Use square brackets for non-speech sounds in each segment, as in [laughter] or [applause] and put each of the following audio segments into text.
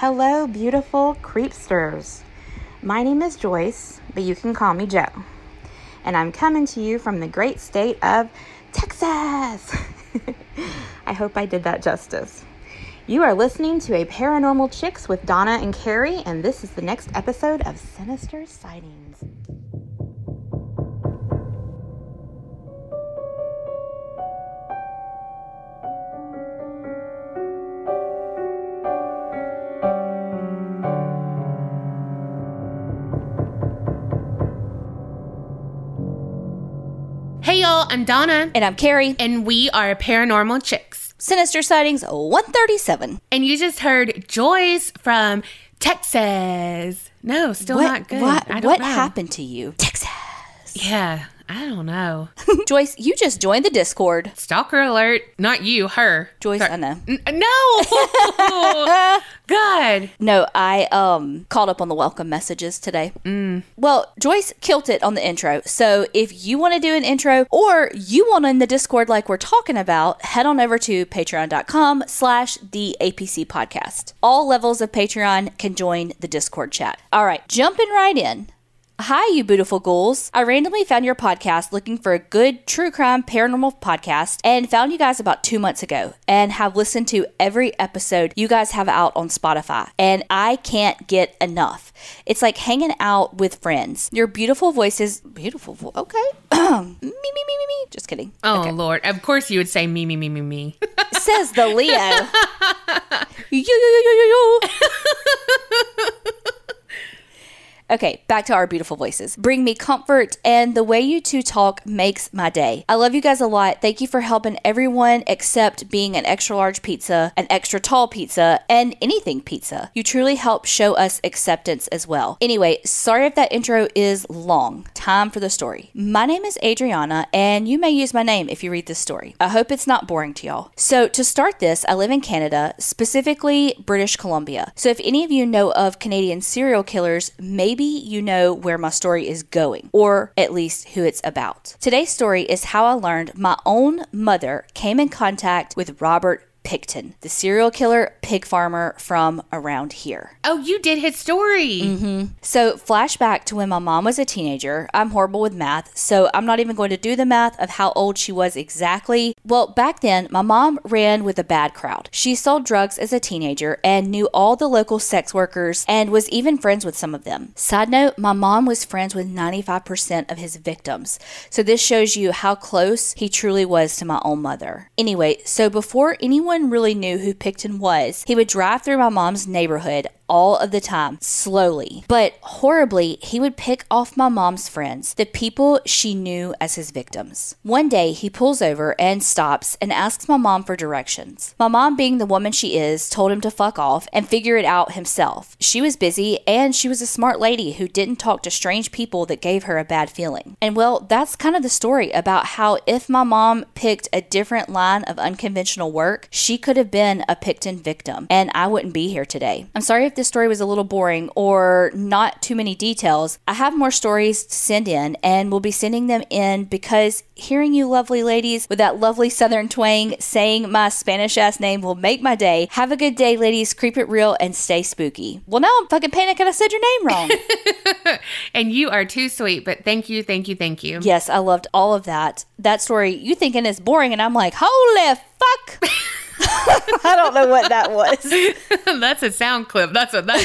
Hello, beautiful creepsters. My name is Joyce, but you can call me Joe. And I'm coming to you from the great state of Texas. [laughs] I hope I did that justice. You are listening to a Paranormal Chicks with Donna and Carrie, and this is the next episode of Sinister Sightings. I'm Donna, And I'm Carrie. and we are Paranormal Chicks. Sinister Sightings 137. And you just heard Joyce from Texas. No, still what not good. what, what happened to you? Texas. Yeah, I don't know. [laughs] Joyce, you just joined the Discord. Stalker alert. Not you, her. Joyce, Sorry. I know. N- no! [laughs] God. No, I um called up on the welcome messages today. Mm. Well, Joyce killed it on the intro. So if you want to do an intro or you want in the Discord like we're talking about, head on over to patreon.com slash the APC podcast. All levels of Patreon can join the Discord chat. All right, jumping right in. Hi, you beautiful ghouls. I randomly found your podcast looking for a good true crime paranormal podcast and found you guys about two months ago and have listened to every episode you guys have out on Spotify. And I can't get enough. It's like hanging out with friends. Your beautiful voices, beautiful, vo- okay. [clears throat] me, me, me, me, me. Just kidding. Oh, Lord. Of course you would say me, me, me, me, me. Says the Leo. yo, yo, yo, yo, yo, yo. Okay, back to our beautiful voices. Bring me comfort, and the way you two talk makes my day. I love you guys a lot. Thank you for helping everyone except being an extra large pizza, an extra tall pizza, and anything pizza. You truly help show us acceptance as well. Anyway, sorry if that intro is long. Time for the story. My name is Adriana, and you may use my name if you read this story. I hope it's not boring to y'all. So, to start this, I live in Canada, specifically British Columbia. So, if any of you know of Canadian serial killers, maybe you know where my story is going, or at least who it's about. Today's story is how I learned my own mother came in contact with Robert Pickton, the serial killer pig farmer from around here. Oh, you did his story. Mm-hmm. So, flashback to when my mom was a teenager. I'm horrible with math, so I'm not even going to do the math of how old she was exactly. Well, back then, my mom ran with a bad crowd. She sold drugs as a teenager and knew all the local sex workers and was even friends with some of them. Side note, my mom was friends with 95% of his victims. So, this shows you how close he truly was to my own mother. Anyway, so before anyone really knew who Pickton was, he would drive through my mom's neighborhood all of the time, slowly. But horribly, he would pick off my mom's friends, the people she knew as his victims. One day, he pulls over and stops and asks my mom for directions. My mom, being the woman she is, told him to fuck off and figure it out himself. She was busy and she was a smart lady who didn't talk to strange people that gave her a bad feeling. And well, that's kind of the story about how if my mom picked a different line of unconventional work, she could have been a Pickton victim and I wouldn't be here today. I'm sorry if this story was a little boring or not too many details. I have more stories to send in and we'll be sending them in because hearing you lovely ladies with that lovely southern twang saying my Spanish ass name will make my day. Have a good day, ladies. Creep it real and stay spooky. Well, now I'm fucking panicking. I said your name wrong. [laughs] And you are too sweet, but thank you, thank you, thank you. yes, I loved all of that. That story, you thinking is boring, and I'm like, holy fuck. [laughs] [laughs] I don't know what that was. [laughs] That's a sound clip. That's what that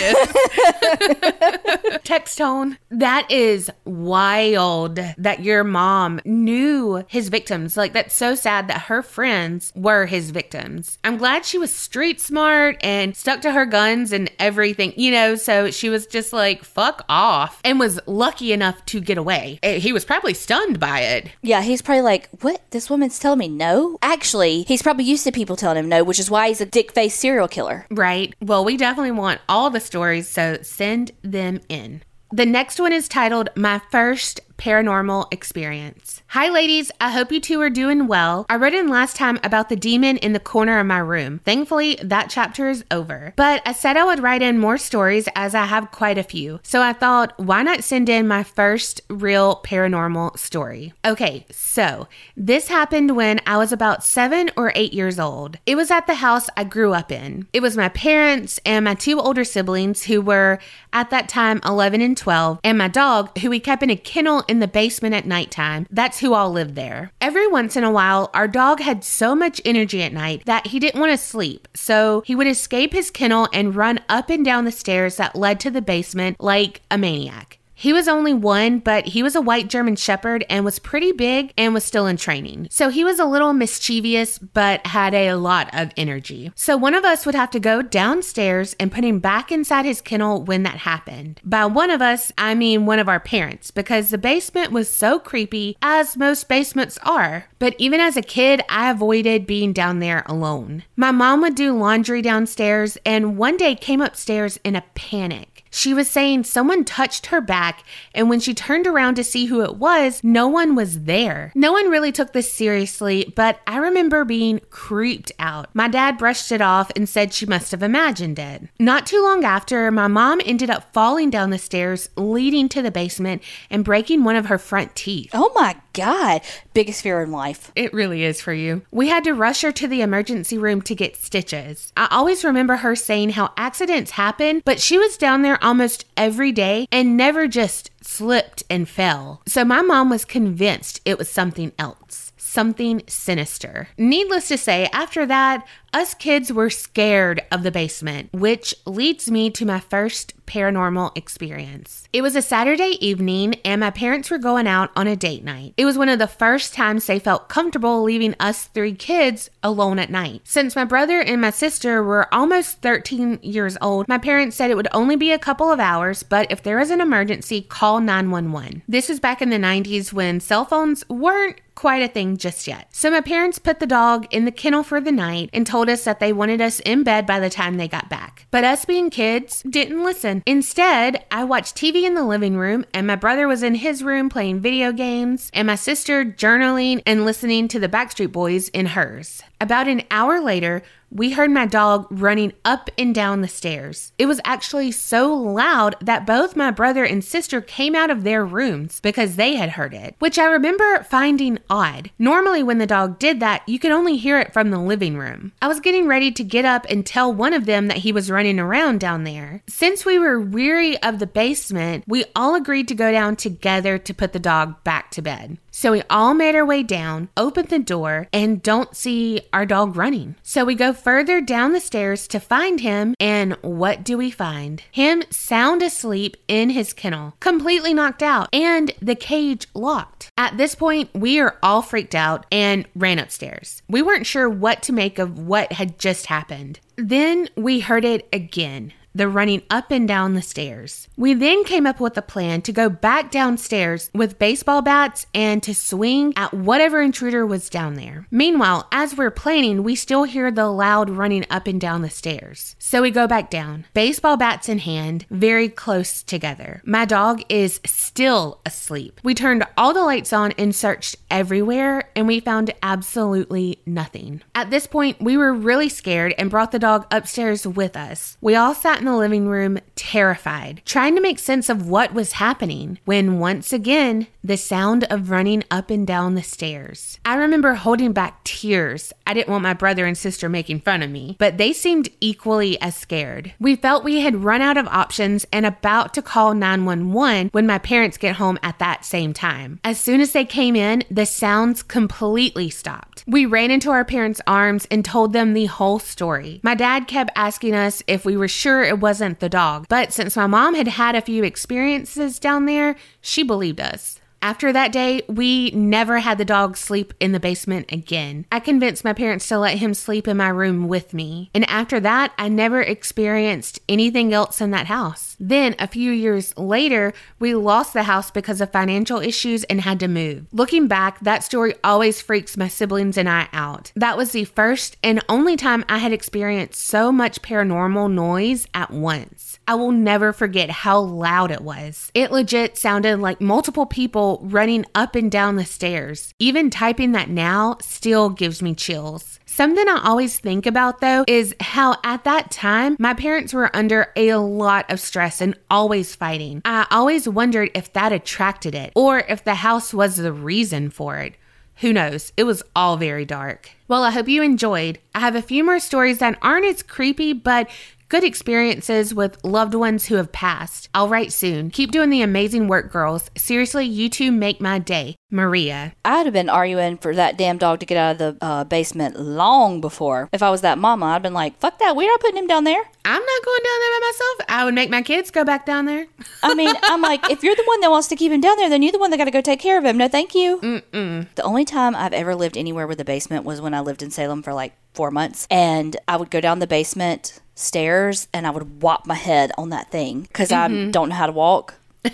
is. [laughs] Text tone. That is wild that your mom knew his victims. Like, that's so sad that her friends were his victims. I'm glad she was street smart and stuck to her guns and everything, you know, so she was just like, fuck off, and was lucky enough to get away. Eh, He was probably stunned by it. Yeah, he's probably like, what? This woman's telling me no? Actually, he's probably used to people telling him no, which is why he's a dick face serial killer. Right. Well, we definitely want all the stories, so send them in. The next one is titled My First paranormal experience. Hi, ladies. I hope you two are doing well. I read in last time about the demon in the corner of my room. Thankfully, that chapter is over. But I said I would write in more stories as I have quite a few. So I thought, why not send in my first real paranormal story? Okay, so this happened when I was about seven or eight years old. It was at the house I grew up in. It was my parents and my two older siblings who were at that time 11 and 12, and my dog, who we kept in a kennel in the basement at nighttime. That's who all lived there. Every once in a while, our dog had so much energy at night that he didn't want to sleep, so he would escape his kennel and run up and down the stairs that led to the basement like a maniac. He was only one, but he was a white German Shepherd and was pretty big and was still in training. So he was a little mischievous, but had a lot of energy. So one of us would have to go downstairs and put him back inside his kennel when that happened. By one of us, I mean one of our parents, because the basement was so creepy, as most basements are. But even as a kid, I avoided being down there alone. My mom would do laundry downstairs and one day came upstairs in a panic. She was saying someone touched her back, and when she turned around to see who it was, no one was there. No one really took this seriously, but I remember being creeped out. My dad brushed it off and said she must have imagined it. Not too long after, my mom ended up falling down the stairs leading to the basement and breaking one of her front teeth. Oh my God. Biggest fear in life. It really is for you. We had to rush her to the emergency room to get stitches. I always remember her saying how accidents happen, but she was down there almost every day and never just slipped and fell. So my mom was convinced it was something else something sinister. Needless to say, after that, us kids were scared of the basement, which leads me to my first paranormal experience. It was a Saturday evening, and my parents were going out on a date night. It was one of the first times they felt comfortable leaving us three kids alone at night. Since my brother and my sister were almost 13 years old, my parents said it would only be a couple of hours, but if there was an emergency, call 911. This was back in the 90s when cell phones weren't quite a thing just yet. So my parents put the dog in the kennel for the night and told us that they wanted us in bed by the time they got back. But us being kids didn't listen. Instead, I watched TV in the living room and my brother was in his room playing video games and my sister journaling and listening to the Backstreet Boys in hers. About an hour later, we heard my dog running up and down the stairs. It was actually so loud that both my brother and sister came out of their rooms because they had heard it, which I remember finding odd. Normally, when the dog did that, you could only hear it from the living room. I was getting ready to get up and tell one of them that he was running around down there. Since we were weary of the basement, we all agreed to go down together to put the dog back to bed. So we all made our way down, open the door, and don't see our dog running. So we go further down the stairs to find him, and what do we find? Him sound asleep in his kennel, completely knocked out, and the cage locked. At this point, we are all freaked out and ran upstairs. We weren't sure what to make of what had just happened. Then we heard it again the running up and down the stairs. We then came up with a plan to go back downstairs with baseball bats and to swing at whatever intruder was down there. Meanwhile, as we're planning, we still hear the loud running up and down the stairs. So we go back down, baseball bats in hand, very close together. My dog is still asleep. We turned all the lights on and searched everywhere, and we found absolutely nothing. At this point, we were really scared and brought the dog upstairs with us. We all sat in the living room, terrified, trying to make sense of what was happening, when once again, the sound of running up and down the stairs. I remember holding back tears. I didn't want my brother and sister making fun of me, but they seemed equally as scared. We felt we had run out of options and about to call 911 when my parents get home at that same time. As soon as they came in, the sounds completely stopped. We ran into our parents' arms and told them the whole story. My dad kept asking us if we were sure it wasn't the dog, but since my mom had had a few experiences down there, she believed us. After that day, we never had the dog sleep in the basement again. I convinced my parents to let him sleep in my room with me. And after that, I never experienced anything else in that house. Then, a few years later, we lost the house because of financial issues and had to move. Looking back, that story always freaks my siblings and I out. That was the first and only time I had experienced so much paranormal noise at once. I will never forget how loud it was. It legit sounded like multiple people running up and down the stairs. Even typing that now still gives me chills. Something I always think about though is how at that time my parents were under a lot of stress and always fighting. I always wondered if that attracted it or if the house was the reason for it. Who knows? It was all very dark. Well, I hope you enjoyed. I have a few more stories that aren't as creepy, but good experiences with loved ones who have passed. I'll write soon. Keep doing the amazing work, girls. Seriously, you two make my day. Maria. I'd have been arguing for that damn dog to get out of the uh, basement long before. If I was that mama, I'd been like, fuck that. We're not putting him down there. I'm not going down there by myself. I would make my kids go back down there. I mean, I'm like, if you're the one that wants to keep him down there, then you're the one that got to go take care of him. No, thank you. Mm-mm. The only time I've ever lived anywhere with a basement was when I lived in Salem for like four months. And I would go down the basement stairs and I would whop my head on that thing because I don't know how to walk. [laughs]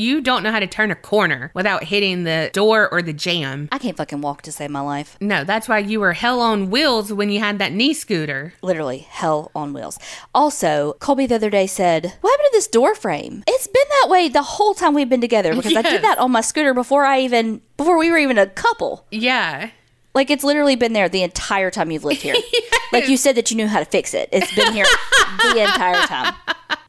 You don't know how to turn a corner without hitting the door or the jam. I can't fucking walk to save my life. No, that's why you were hell on wheels when you had that knee scooter. Literally hell on wheels. Also, Colby the other day said, What happened to this door frame? It's been that way the whole time we've been together because I did that on my scooter before I even, before we were even a couple. Yeah. Like it's literally been there the entire time you've lived here. [laughs] Like you said that you knew how to fix it. It's been here [laughs] the entire time.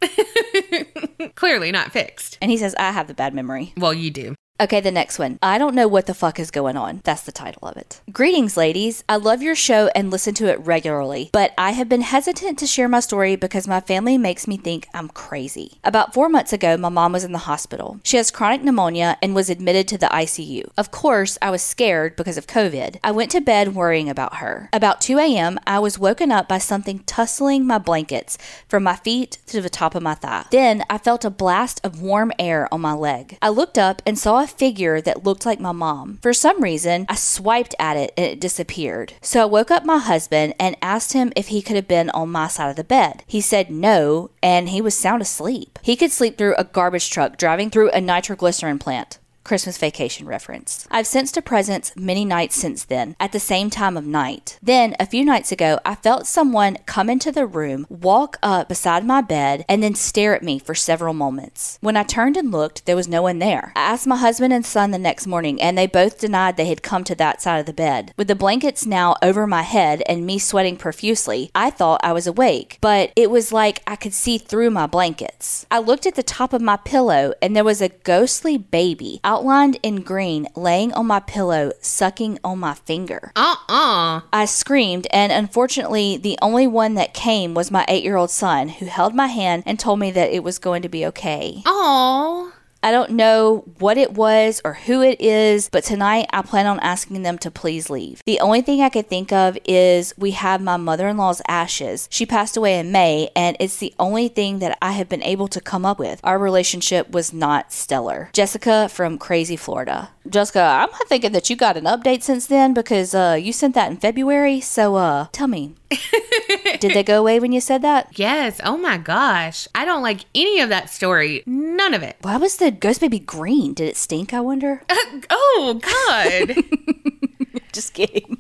[laughs] [laughs] Clearly not fixed. And he says, I have the bad memory. Well, you do. Okay, the next one. I don't know what the fuck is going on. That's the title of it. Greetings, ladies. I love your show and listen to it regularly, but I have been hesitant to share my story because my family makes me think I'm crazy. About four months ago, my mom was in the hospital. She has chronic pneumonia and was admitted to the ICU. Of course, I was scared because of COVID. I went to bed worrying about her. About 2 a.m., I was woken up by something tussling my blankets from my feet to the top of my thigh. Then I felt a blast of warm air on my leg. I looked up and saw a figure that looked like my mom. For some reason, I swiped at it and it disappeared. So I woke up my husband and asked him if he could have been on my side of the bed. He said no, and he was sound asleep. He could sleep through a garbage truck driving through a nitroglycerin plant. Christmas vacation reference. I've sensed a presence many nights since then, at the same time of night. Then, a few nights ago, I felt someone come into the room, walk up beside my bed, and then stare at me for several moments. When I turned and looked, there was no one there. I asked my husband and son the next morning, and they both denied they had come to that side of the bed. With the blankets now over my head and me sweating profusely, I thought I was awake, but it was like I could see through my blankets. I looked at the top of my pillow, and there was a ghostly baby outlined in green laying on my pillow, sucking on my finger. Uh uh I screamed, and unfortunately, the only one that came was my eight year old son, who held my hand and told me that it was going to be okay. Oh. I don't know what it was or who it is, but tonight I plan on asking them to please leave. The only thing I could think of is we have my mother in law's ashes. She passed away in May, and it's the only thing that I have been able to come up with. Our relationship was not stellar. Jessica from Crazy Florida. Jessica, I'm thinking that you got an update since then because uh, you sent that in February. So uh, tell me, did they go away when you said that? [laughs] Yes. Oh my gosh. I don't like any of that story. None of it. Why was the ghost baby green? Did it stink? I wonder. [laughs] Oh God. [laughs] Just kidding.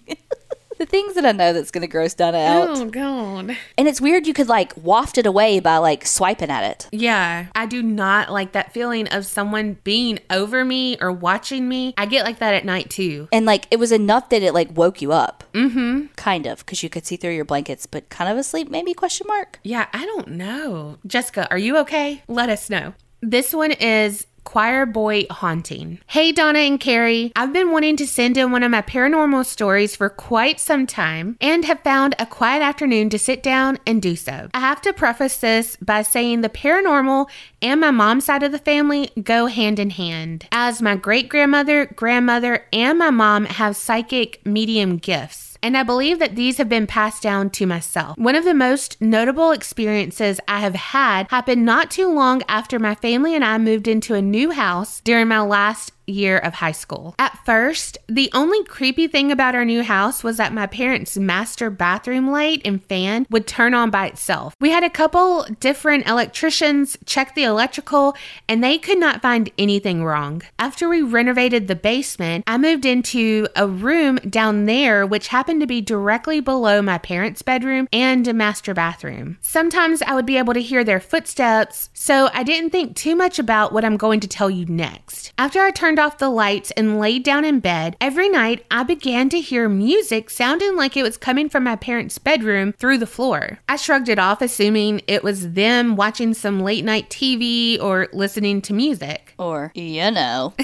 The things that I know that's going to gross Donna out. oh God. And it's weird you could like waft it away by like swiping at it. Yeah, I do not like that feeling of someone being over me or watching me. I get like that at night too. And like it was enough that it like woke you up. Mm-hmm. Kind of, because you could see through your blankets, but kind of asleep, maybe question mark. Yeah, I don't know. Jessica, are you okay? Let us know. This one is Choir Boy Haunting. Hey, Donna and Carrie. I've been wanting to send in one of my paranormal stories for quite some time and have found a quiet afternoon to sit down and do so. I have to preface this by saying the paranormal and my mom's side of the family go hand in hand, as my great grandmother, grandmother, and my mom have psychic medium gifts and I believe that these have been passed down to myself. One of the most notable experiences I have had happened not too long after my family and I moved into a new house during my last year of high school. At first, the only creepy thing about our new house was that my parents' master bathroom light and fan would turn on by itself. We had a couple different electricians check the electrical and they could not find anything wrong. After we renovated the basement, I moved into a room down there which happened to be directly below my parents' bedroom and a master bathroom. Sometimes I would be able to hear their footsteps, so I didn't think too much about what I'm going to tell you next. After I turned off the lights and laid down in bed, every night I began to hear music sounding like it was coming from my parents' bedroom through the floor. I shrugged it off, assuming it was them watching some late night TV or listening to music. Or, you know. [laughs]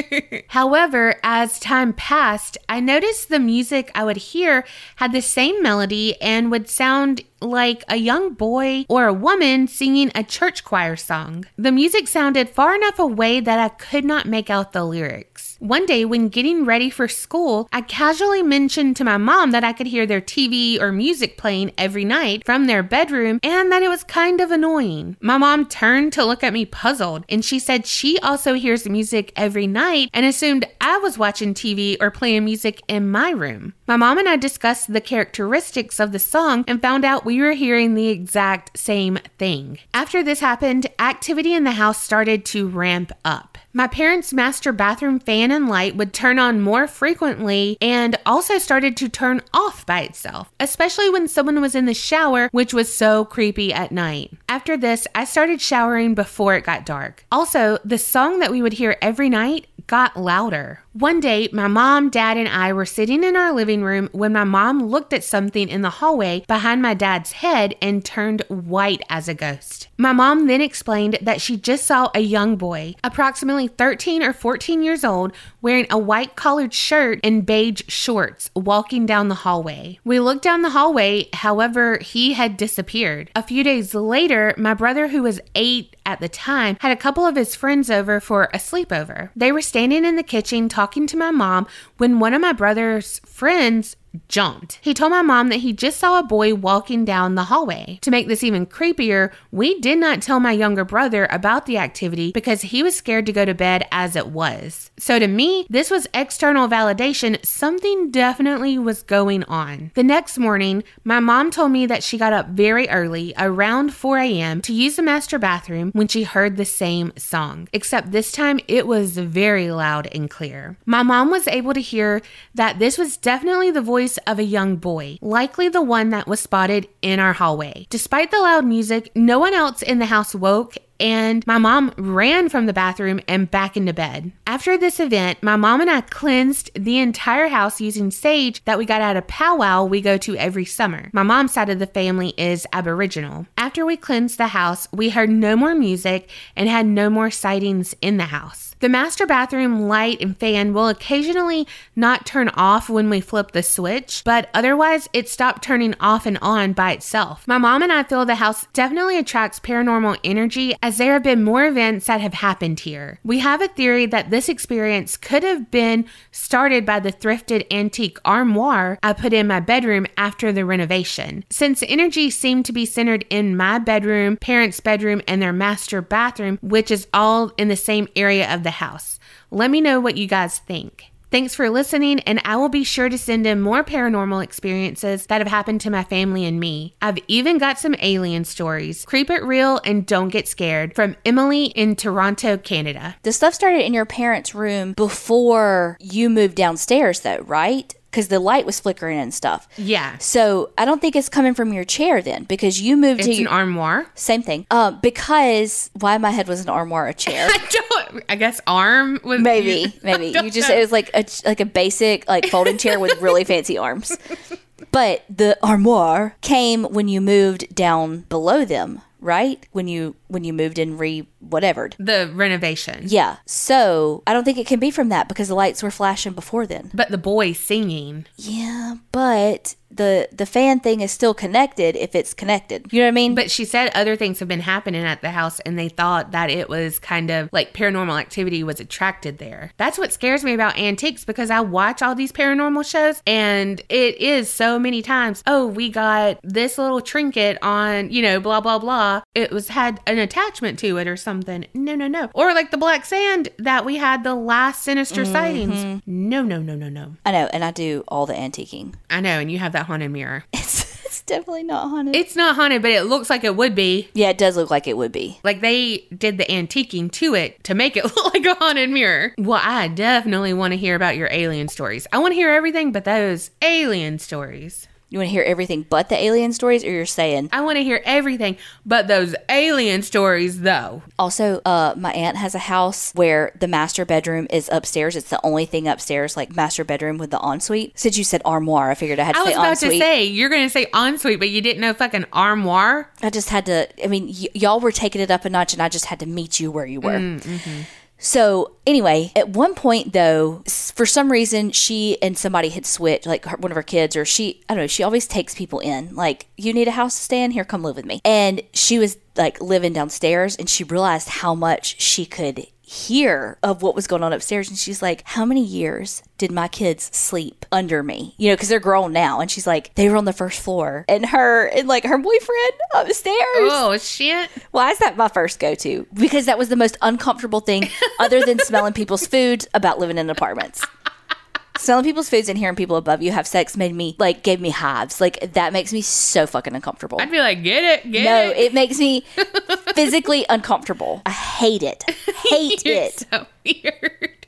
[laughs] However, as time passed, I noticed the music I would hear had the same melody and would sound like a young boy or a woman singing a church choir song. The music sounded far enough away that I could not make out the lyrics. One day, when getting ready for school, I casually mentioned to my mom that I could hear their TV or music playing every night from their bedroom and that it was kind of annoying. My mom turned to look at me puzzled and she said she also hears the music every night and assumed I was watching TV or playing music in my room. My mom and I discussed the characteristics of the song and found out we were hearing the exact same thing. After this happened, activity in the house started to ramp up. My parents' master bathroom fan and light would turn on more frequently and also started to turn off by itself, especially when someone was in the shower, which was so creepy at night. After this, I started showering before it got dark. Also, the song that we would hear every night got louder. One day, my mom, dad, and I were sitting in our living room when my mom looked at something in the hallway behind my dad's head and turned white as a ghost. My mom then explained that she just saw a young boy, approximately 13 or 14 years old, wearing a white collared shirt and beige shorts, walking down the hallway. We looked down the hallway, however, he had disappeared. A few days later, my brother, who was eight at the time, had a couple of his friends over for a sleepover. They were standing in the kitchen talking to my mom when one of my brother's friends jumped. He told my mom that he just saw a boy walking down the hallway. To make this even creepier, we did not tell my younger brother about the activity because he was scared to go to bed as it was. So to me, this was external validation. Something definitely was going on. The next morning, my mom told me that she got up very early, around 4 a.m., to use the master bathroom when she heard the same song, except this time it was very loud and clear. My mom was able to hear that this was definitely the voice voice of a young boy, likely the one that was spotted in our hallway. Despite the loud music, no one else in the house woke and my mom ran from the bathroom and back into bed. After this event, my mom and I cleansed the entire house using sage that we got at a powwow we go to every summer. My mom's side of the family is Aboriginal. After we cleansed the house, we heard no more music and had no more sightings in the house. The master bathroom light and fan will occasionally not turn off when we flip the switch, but otherwise it stopped turning off and on by itself. My mom and I feel the house definitely attracts paranormal energy as there have been more events that have happened here. We have a theory that this experience could have been started by the thrifted antique armoire I put in my bedroom after the renovation. Since energy seemed to be centered in my bedroom, parents' bedroom, and their master bathroom, which is all in the same area of the house. Let me know what you guys think. Thanks for listening, and I will be sure to send in more paranormal experiences that have happened to my family and me. I've even got some alien stories. Creep it real and don't get scared from Emily in Toronto, Canada. The stuff started in your parents' room before you moved downstairs, though, right? Because the light was flickering and stuff. Yeah. So I don't think it's coming from your chair then, because you moved It's to an your armoire. same thing. Um, because why my head was an armoire a chair? [laughs] I don't. I guess arm was maybe, [laughs] maybe you just it was like a like a basic like folding chair with really fancy arms. [laughs] But the armoire came when you moved down below them, right? When you when you moved and re whatevered. the renovation. Yeah. So I don't think it can be from that because the lights were flashing before then. But the boy singing. Yeah, but the the fan thing is still connected if it's connected. You know what I mean? But she said other things have been happening at the house and they thought that it was kind of like paranormal activity was attracted there. That's what scares me about antiques because I watch all these paranormal shows and it is so many times, oh, we got this little trinket on, you know, blah, blah, blah. It was had an attachment to it or something. No, no, no. Or like the black sand that we had the last sinister Mm-hmm. sightings. No, no, no, no, no. I know, and I do all the antiquing. I know, and you have that haunted mirror. [laughs] It's, it's definitely not haunted. It's not haunted, but it looks like it would be. yeah, it does look like it would be. Like they did the antiquing to it to make it [laughs] look like a haunted mirror. Well, I definitely want to hear about your alien stories. I want to hear everything but those alien stories. You want to hear everything but the alien stories, or you're saying I want to hear everything but those alien stories, though. also? Uh, my aunt has a house where the master bedroom is upstairs. It's the only thing upstairs, like master bedroom with the ensuite. Since you said armoire, I figured I had to I was about ensuite. to say you're going to say ensuite, but you didn't know fucking armoire. I just had to. I mean, y- y'all were taking it up a notch, and I just had to meet you where you were. So anyway, at one point though, for some reason, she and somebody had switched, like her, one of her kids, or she, I don't know. She always takes people in. Like, you need a house to stay in? Here, come live with me. And she was like living downstairs, and she realized how much she could hear of what was going on upstairs and she's like how many years did my kids sleep under me you know because they're grown now and she's like they were on the first floor and her and like her boyfriend [laughs] upstairs Oh, shit. why is that my first go to? Because that was the most uncomfortable thing, other than [laughs] smelling people's food, about living in apartments. Smelling people's foods and hearing people above you have sex made me like gave me hives. Like that makes me so fucking uncomfortable. I'd be like, get it, get no, it. No, it makes me [laughs] physically uncomfortable. I hate it. [laughs] Hate it. so weird.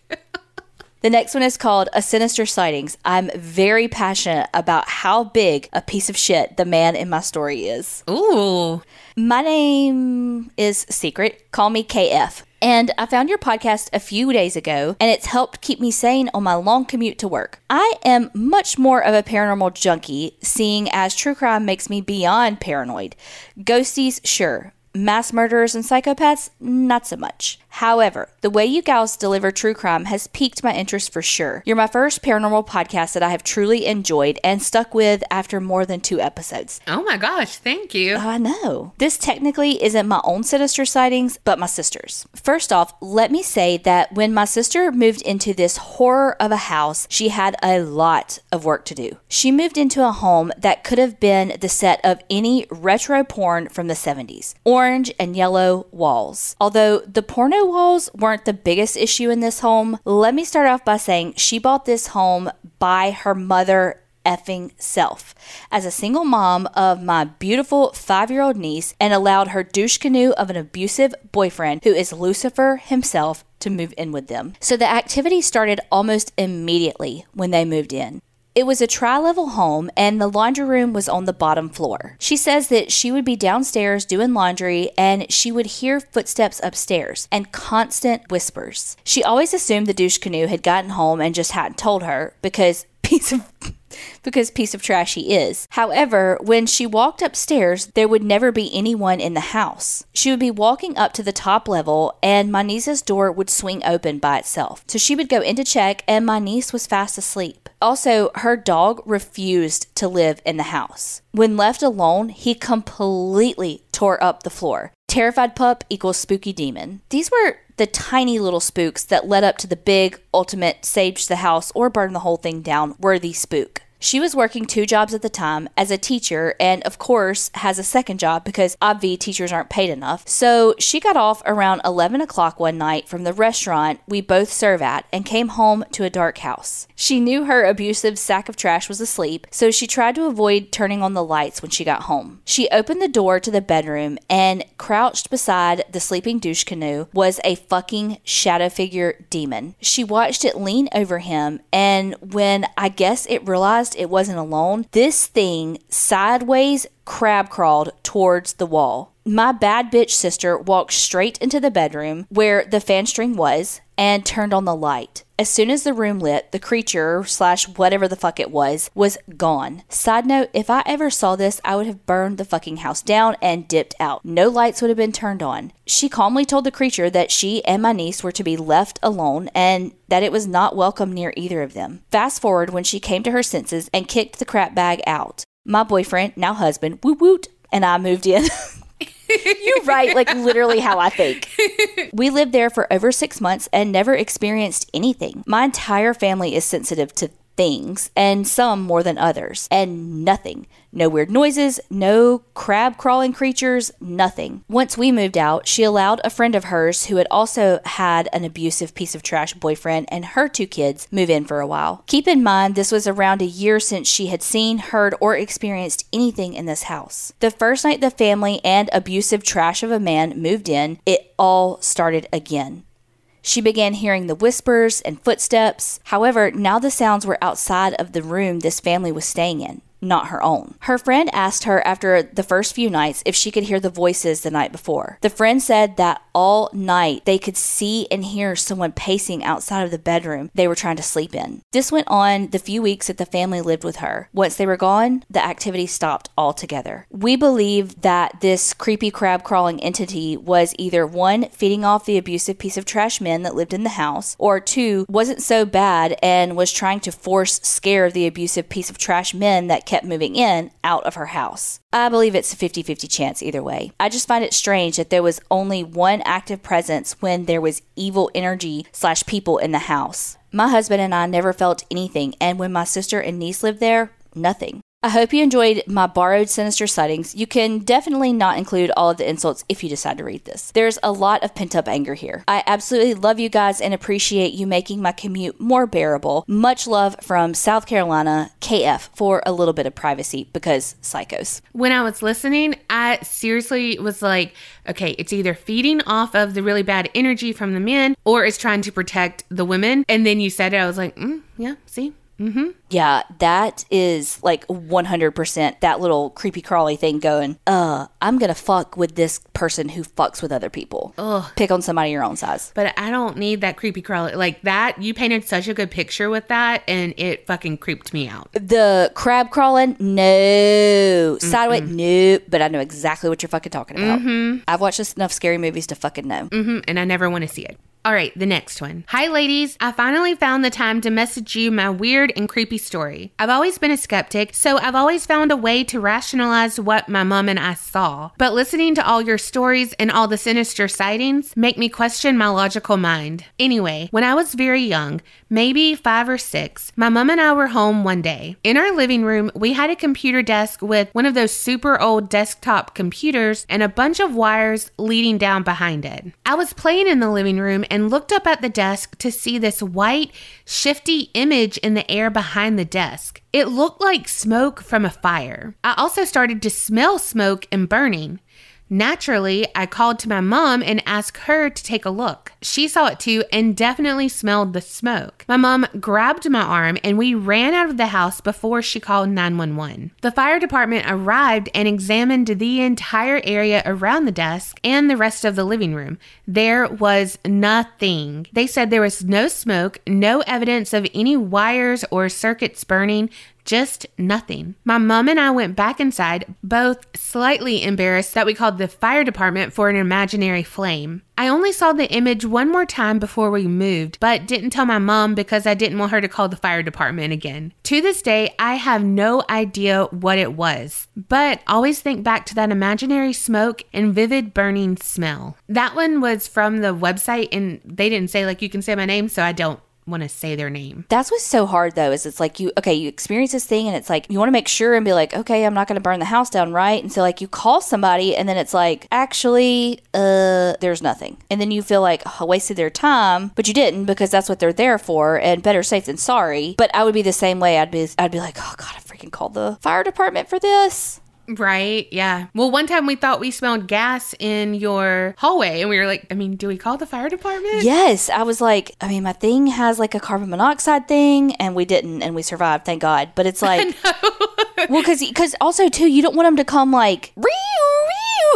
The next one is called A Sinister Sightings. I'm very passionate about how big a piece of shit the man in my story is. Ooh. My name is Secret. Call me KF. And I found your podcast a few days ago, and it's helped keep me sane on my long commute to work. I am much more of a paranormal junkie, seeing as true crime makes me beyond paranoid. Ghosties, sure. Mass murderers and psychopaths, not so much. However, the way you gals deliver true crime has piqued my interest for sure. You're my first paranormal podcast that I have truly enjoyed and stuck with after more than two episodes. Oh my gosh, thank you. Oh, I know. This technically isn't my own sinister sightings, but my sister's. First off, let me say that when my sister moved into this horror of a house, she had a lot of work to do. She moved into a home that could have been the set of any retro porn from the 70s orange and yellow walls. Although the porno walls weren't the biggest issue in this home, let me start off by saying she bought this home by her mother effing self as a single mom of my beautiful five year old niece and allowed her douche canoe of an abusive boyfriend who is Lucifer himself to move in with them. So the activity started almost immediately when they moved in. It was a tri level home, and the laundry room was on the bottom floor. She says that she would be downstairs doing laundry and she would hear footsteps upstairs and constant whispers. She always assumed the douche canoe had gotten home and just hadn't told her because [laughs] piece of because piece of trash he is. However, when she walked upstairs, there would never be anyone in the house. She would be walking up to the top level and my niece's door would swing open by itself. So she would go in to check and my niece was fast asleep. Also, her dog refused to live in the house. When left alone, he completely tore up the floor. Terrified pup equals spooky demon. These were the tiny little spooks that led up to the big, ultimate sage the house or burn the whole thing down worthy spook. She was working two jobs at the time as a teacher and, of course, has a second job because obvi teachers aren't paid enough. So she got off around 11 o'clock one night from the restaurant we both serve at and came home to a dark house. She knew her abusive sack of trash was asleep, so she tried to avoid turning on the lights when she got home. She opened the door to the bedroom and crouched beside the sleeping douche canoe was a fucking shadow figure demon. She watched it lean over him, and when I guess it realized it wasn't alone, this thing sideways crab crawled towards the wall. My bad bitch sister walked straight into the bedroom where the fan string was and turned on the light. As soon as the room lit, the creature slash whatever the fuck it was was gone. Side note, if I ever saw this, I would have burned the fucking house down and dipped out. No lights would have been turned on. She calmly told the creature that she and my niece were to be left alone and that it was not welcome near either of them. Fast forward when she came to her senses and kicked the crap bag out. My boyfriend, now husband, woot woot, and I moved in. [laughs] [laughs] You're right, like literally how I think. [laughs] We lived there for over six months and never experienced anything. My entire family is sensitive to things, and some more than others, and nothing. No weird noises, no crab crawling creatures, nothing. Once we moved out, she allowed a friend of hers who had also had an abusive piece of trash boyfriend and her two kids move in for a while. Keep in mind, this was around a year since she had seen, heard, or experienced anything in this house. The first night the family and abusive trash of a man moved in, it all started again. She began hearing the whispers and footsteps. However, now the sounds were outside of the room this family was staying in not her own. Her friend asked her after the first few nights if she could hear the voices the night before. The friend said that all night they could see and hear someone pacing outside of the bedroom they were trying to sleep in. This went on the few weeks that the family lived with her. Once they were gone, the activity stopped altogether. We believe that this creepy crab crawling entity was either one, feeding off the abusive piece of trash men that lived in the house, or two, wasn't so bad and was trying to force scare the abusive piece of trash men that kept moving in out of her house. I believe it's a 50 50 chance either way. I just find it strange that there was only one active presence when there was evil energy slash people in the house. My husband and I never felt anything, and when my sister and niece lived there, nothing. I hope you enjoyed my borrowed sinister sightings. You can definitely not include all of the insults if you decide to read this. There's a lot of pent up anger here. I absolutely love you guys and appreciate you making my commute more bearable. Much love from South Carolina, KF, for a little bit of privacy because psychos. When I was listening, I seriously was like, okay, it's either feeding off of the really bad energy from the men or it's trying to protect the women. And then you said it, I was like, mm, yeah, see? Mm-hmm. Yeah, that is like 100% that little creepy crawly thing going, uh, I'm going to fuck with this person who fucks with other people. Ugh. Pick on somebody your own size. But I don't need that creepy crawly. Like that, you painted such a good picture with that and it fucking creeped me out. The crab crawling, no. Sideways, no. But I know exactly what you're fucking talking about. Mm-hmm. I've watched enough scary movies to fucking know. hmm and I never want to see it. All right, the next one. Hi, ladies. I finally found the time to message you my weird and creepy story. I've always been a skeptic, so I've always found a way to rationalize what my mom and I saw. But listening to all your stories and all the sinister sightings make me question my logical mind. Anyway, when I was very young, maybe five or six, my mom and I were home one day. In our living room, we had a computer desk with one of those super old desktop computers and a bunch of wires leading down behind it. I was playing in the living room and looked up at the desk to see this white, shifty image in the air behind the desk. It looked like smoke from a fire. I also started to smell smoke and burning. Naturally, I called to my mom and asked her to take a look. She saw it too and definitely smelled the smoke. My mom grabbed my arm and we ran out of the house before she called 911. The fire department arrived and examined the entire area around the desk and the rest of the living room. There was nothing. They said there was no smoke, no evidence of any wires or circuits burning, just nothing. My mom and I went back inside, both slightly embarrassed that we called the fire department for an imaginary flame. I only saw the image one more time before we moved, but didn't tell my mom because I didn't want her to call the fire department again. To this day, I have no idea what it was, but always think back to that imaginary smoke and vivid burning smell. That one was from the website, and they didn't say, like, you can say my name, so I don't want to say their name. That's what's so hard though, is it's like you okay, you experience this thing and it's like you want to make sure and be like, okay, I'm not gonna burn the house down, right? And so like you call somebody and then it's like, actually, uh, there's nothing. And then you feel like oh, I wasted their time, but you didn't because that's what they're there for and better safe than sorry. But I would be the same way. I'd be I'd be like, oh god, I freaking called the fire department for this. Right. Yeah. Well, one time we thought we smelled gas in your hallway, and we were like, I mean, do we call the fire department? Yes, I was like, I mean, my thing has like a carbon monoxide thing, and we didn't, and we survived, thank God. But it's [laughs] like, [laughs] well, because because also too, you don't want them to come like,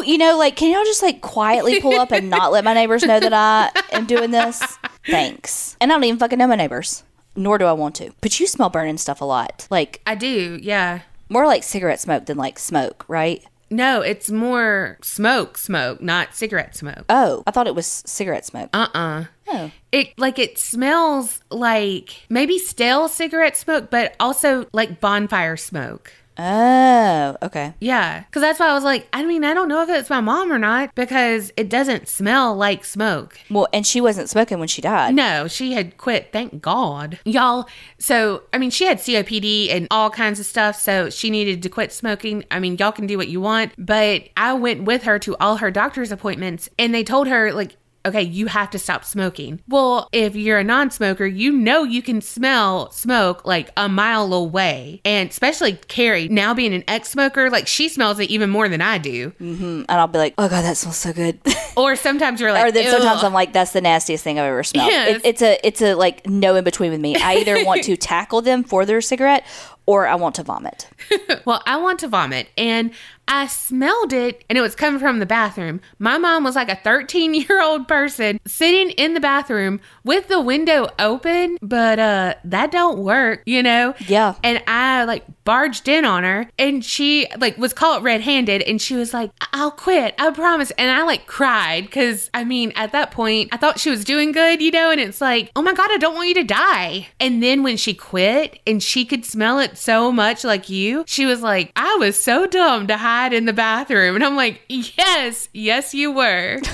you know, like, can y'all just like quietly pull up and not let my neighbors know that I am doing this? [laughs] Thanks. And I don't even fucking know my neighbors, nor do I want to. But you smell burning stuff a lot, like I do. Yeah. More like cigarette smoke than like smoke, right? No, it's more smoke, smoke, not cigarette smoke. Oh, I thought it was cigarette smoke. Uh uh Oh. It like it smells like maybe stale cigarette smoke, but also like bonfire smoke. Oh, okay. Yeah, because that's why I was like, I mean, I don't know if it's my mom or not because it doesn't smell like smoke. Well, and she wasn't smoking when she died. No, she had quit, thank God. Y'all, so, I mean, she had COPD and all kinds of stuff, so she needed to quit smoking. I mean, y'all can do what you want, but I went with her to all her doctor's appointments and they told her, like, okay, you have to stop smoking. Well, if you're a non smoker, you know you can smell smoke like a mile away. And especially Carrie, now being an ex smoker, like she smells it even more than I do. Mm, And I'll be like, oh God, that smells so good. [laughs] Or sometimes you're like, or then sometimes I'm like, that's the nastiest thing I've ever smelled. Yes. It, it's a it's a like no in between with me. I either [laughs] want to tackle them for their cigarette or I want to vomit. [laughs] well, I want to vomit. And I smelled it and it was coming from the bathroom. My mom was like a 13 year old person sitting in the bathroom with the window open, but uh that don't work, you know? Yeah. And I like barged in on her and she like was caught red handed and she was like, I'll quit, I promise. And I like cried because I mean, at that point, I thought she was doing good, you know? And it's like, oh my God, I don't want you to die. And then when she quit and she could smell it so much like you, she was like, I was so dumb to hide in the bathroom. And I'm like, yes, yes, you were. [laughs]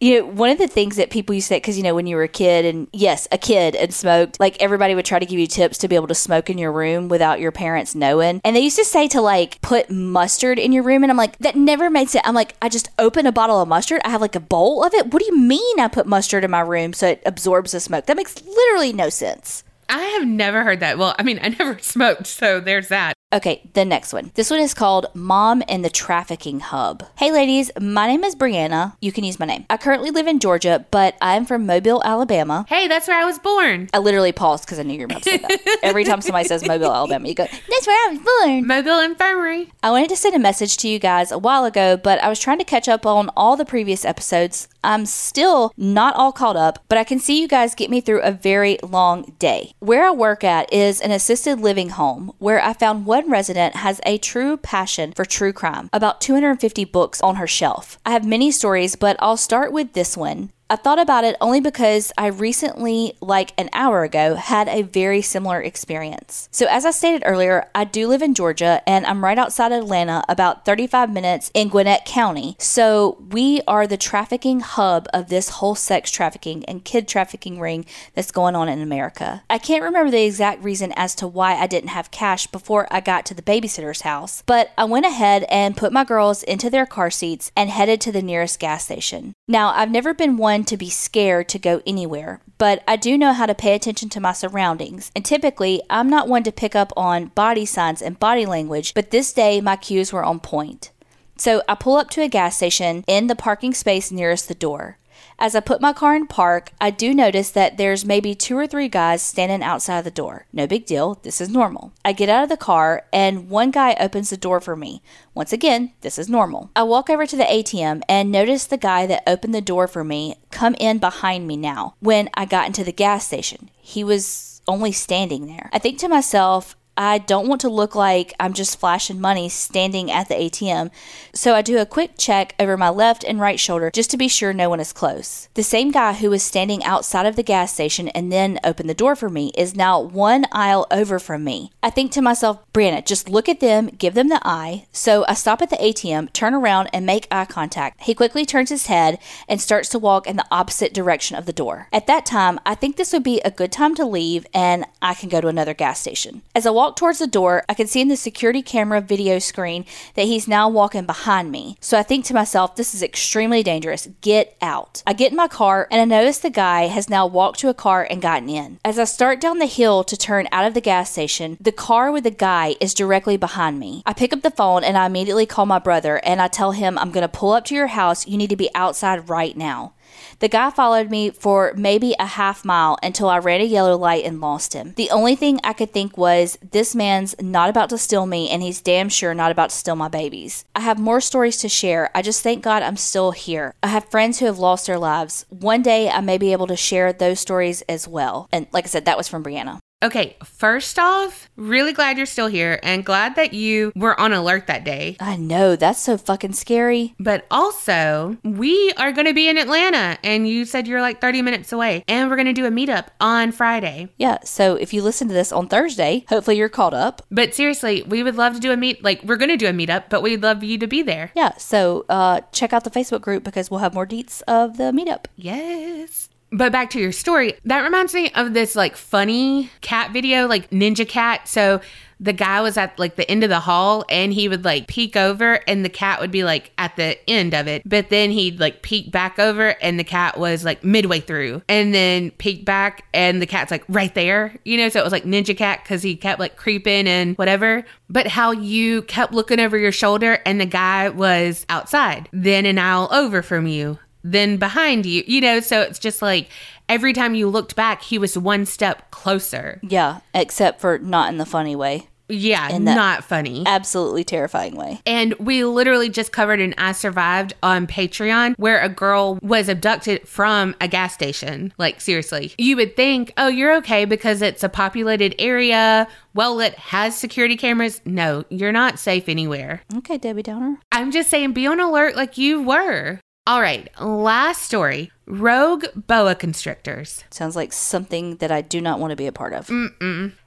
You know, one of the things that people used to say, because you know, when you were a kid, and yes, a kid and smoked, like everybody would try to give you tips to be able to smoke in your room without your parents knowing. And they used to say to like put mustard in your room, and I'm like, that never made sense. I'm like, I just open a bottle of mustard. I have like a bowl of it. What do you mean I put mustard in my room so it absorbs the smoke? That makes literally no sense. I have never heard that. Well, I mean, I never [laughs] smoked, so there's that. Okay, the next one. This one is called Mom and the Trafficking Hub. Hey ladies, my name is Brianna. You can use my name. I currently live in Georgia, but I'm from Mobile, Alabama. Hey, that's where I was born. I literally paused because I knew you were about to say that. [laughs] Every time somebody says Mobile, Alabama, you go, that's where I was born. Mobile Infirmary. I wanted to send a message to you guys a while ago, but I was trying to catch up on all the previous episodes. I'm still not all caught up, but I can see you guys get me through a very long day. Where I work at is an assisted living home where I found one resident has a true passion for true crime, about 250 books on her shelf. I have many stories, but I'll start with this one. I thought about it only because I recently, like an hour ago, had a very similar experience. So, as I stated earlier, I do live in Georgia and I'm right outside Atlanta, about 35 minutes in Gwinnett County. So, we are the trafficking hub of this whole sex trafficking and kid trafficking ring that's going on in America. I can't remember the exact reason as to why I didn't have cash before I got to the babysitter's house, but I went ahead and put my girls into their car seats and headed to the nearest gas station. Now, I've never been one to be scared to go anywhere, but I do know how to pay attention to my surroundings. And typically, I'm not one to pick up on body signs and body language, but this day my cues were on point. So I pull up to a gas station in the parking space nearest the door. As I put my car in park, I do notice that there's maybe two or three guys standing outside the door. No big deal, this is normal. I get out of the car and one guy opens the door for me. Once again, this is normal. I walk over to the ATM and notice the guy that opened the door for me come in behind me now when I got into the gas station. He was only standing there. I think to myself, I don't want to look like I'm just flashing money standing at the ATM, so I do a quick check over my left and right shoulder just to be sure no one is close. The same guy who was standing outside of the gas station and then opened the door for me is now one aisle over from me. I think to myself, Brianna, just look at them, give them the eye. So I stop at the ATM, turn around, and make eye contact. He quickly turns his head and starts to walk in the opposite direction of the door. At that time, I think this would be a good time to leave and I can go to another gas station. As I walk towards the door, I can see in the security camera video screen that he's now walking behind me. So I think to myself, this is extremely dangerous. Get out. I get in my car and I notice the guy has now walked to a car and gotten in. As I start down the hill to turn out of the gas station, the car with the guy is directly behind me. I pick up the phone and I immediately call my brother and I tell him I'm going to pull up to your house. You need to be outside right now. The guy followed me for maybe a half mile until I ran a yellow light and lost him. The only thing I could think was, this man's not about to steal me, and he's damn sure not about to steal my babies. I have more stories to share. I just thank God I'm still here. I have friends who have lost their lives. One day I may be able to share those stories as well. And like I said, that was from Brianna. Okay, first off, really glad you're still here and glad that you were on alert that day. I know, that's so fucking scary. But also, we are going to be in Atlanta and you said you're like 30 minutes away and we're going to do a meetup on Friday. Yeah, so if you listen to this on Thursday, hopefully you're caught up. But seriously, we would love to do a meet like we're going to do a meetup, but we'd love you to be there. Yeah, so uh, check out the Facebook group because we'll have more deets of the meetup. Yes. But back to your story, that reminds me of this like funny cat video, like Ninja Cat. So the guy was at like the end of the hall and he would like peek over and the cat would be like at the end of it. But then he'd like peek back over and the cat was like midway through and then peek back and the cat's like right there, you know? So it was like Ninja Cat because he kept like creeping and whatever. But how you kept looking over your shoulder and the guy was outside, then an aisle over from you then behind you, you know, so it's just like every time you looked back, he was one step closer. Yeah, except for not in the funny way. Yeah, that- not funny. Absolutely terrifying way. And we literally just covered an I Survived on Patreon where a girl was abducted from a gas station. Like, seriously. You would think, oh, you're okay because it's a populated area, well lit, has security cameras. No, you're not safe anywhere. Okay, Debbie Downer. I'm just saying, be on alert like you were. All right, last story rogue boa constrictors. Sounds like something that I do not want to be a part of.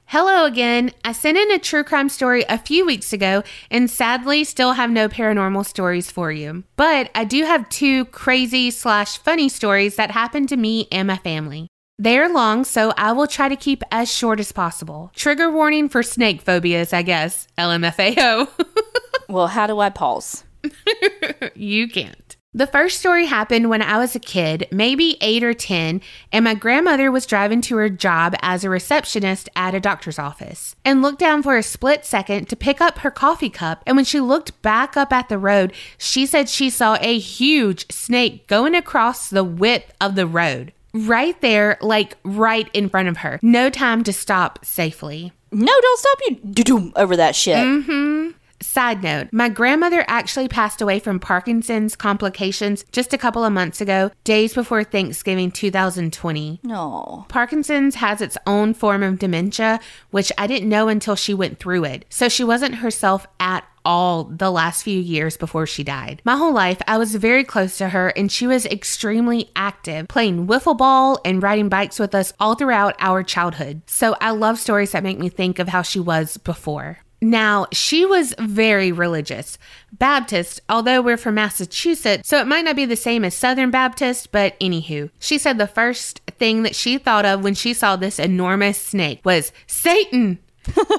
Hello again. I sent in a true crime story a few weeks ago and sadly still have no paranormal stories for you. But I do have two crazy slash funny stories that happened to me and my family. They are long, so I will try to keep as short as possible. Trigger warning for snake phobias, I guess. LMFAO. [laughs] Well, how do I pause? [laughs] you can't. The first story happened when I was a kid, maybe eight or 10, and my grandmother was driving to her job as a receptionist at a doctor's office and looked down for a split second to pick up her coffee cup. And when she looked back up at the road, she said she saw a huge snake going across the width of the road. Right there, like right in front of her. No time to stop safely. No, don't stop you do-doom over that shit. Mm-hmm. Side note, my grandmother actually passed away from Parkinson's complications just a couple of months ago, days before Thanksgiving 2020. No. Parkinson's has its own form of dementia, which I didn't know until she went through it. So she wasn't herself at all the last few years before she died. My whole life, I was very close to her and she was extremely active, playing wiffle ball and riding bikes with us all throughout our childhood. So I love stories that make me think of how she was before. Now, she was very religious. Baptist, although we're from Massachusetts, so it might not be the same as Southern Baptist, but anywho. She said the first thing that she thought of when she saw this enormous snake was Satan!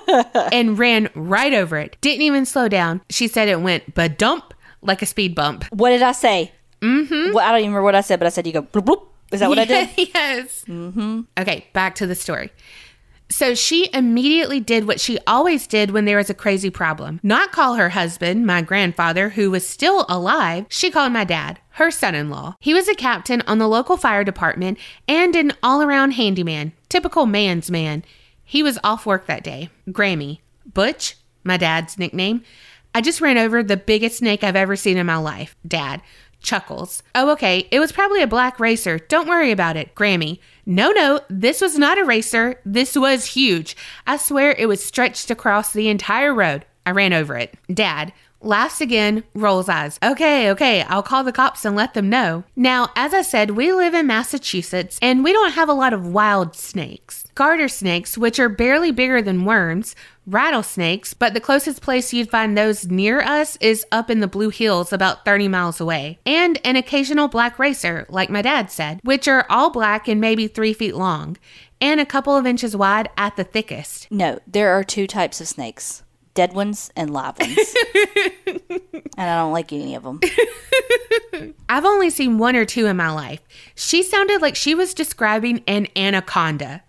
[laughs] and ran right over it. Didn't even slow down. She said it went ba dump like a speed bump. What did I say? Mm-hmm. Well, I don't even remember what I said, but I said you go bloop bloop. Is that what I did? [laughs] yes. Mm-hmm. Okay, back to the story. So she immediately did what she always did when there was a crazy problem. Not call her husband, my grandfather, who was still alive. She called my dad, her son in law. He was a captain on the local fire department and an all around handyman, typical man's man. He was off work that day. Grammy. Butch, my dad's nickname. I just ran over the biggest snake I've ever seen in my life. Dad. Chuckles. Oh, okay. It was probably a black racer. Don't worry about it. Grammy. No, no. This was not a racer. This was huge. I swear it was stretched across the entire road. I ran over it. Dad. Laughs again, rolls eyes. Okay, okay, I'll call the cops and let them know. Now, as I said, we live in Massachusetts and we don't have a lot of wild snakes. Garter snakes, which are barely bigger than worms, rattlesnakes, but the closest place you'd find those near us is up in the Blue Hills about 30 miles away, and an occasional black racer, like my dad said, which are all black and maybe three feet long, and a couple of inches wide at the thickest. No, there are two types of snakes dead ones and live ones. [laughs] and I don't like any of them. [laughs] I've only seen one or two in my life. She sounded like she was describing an anaconda.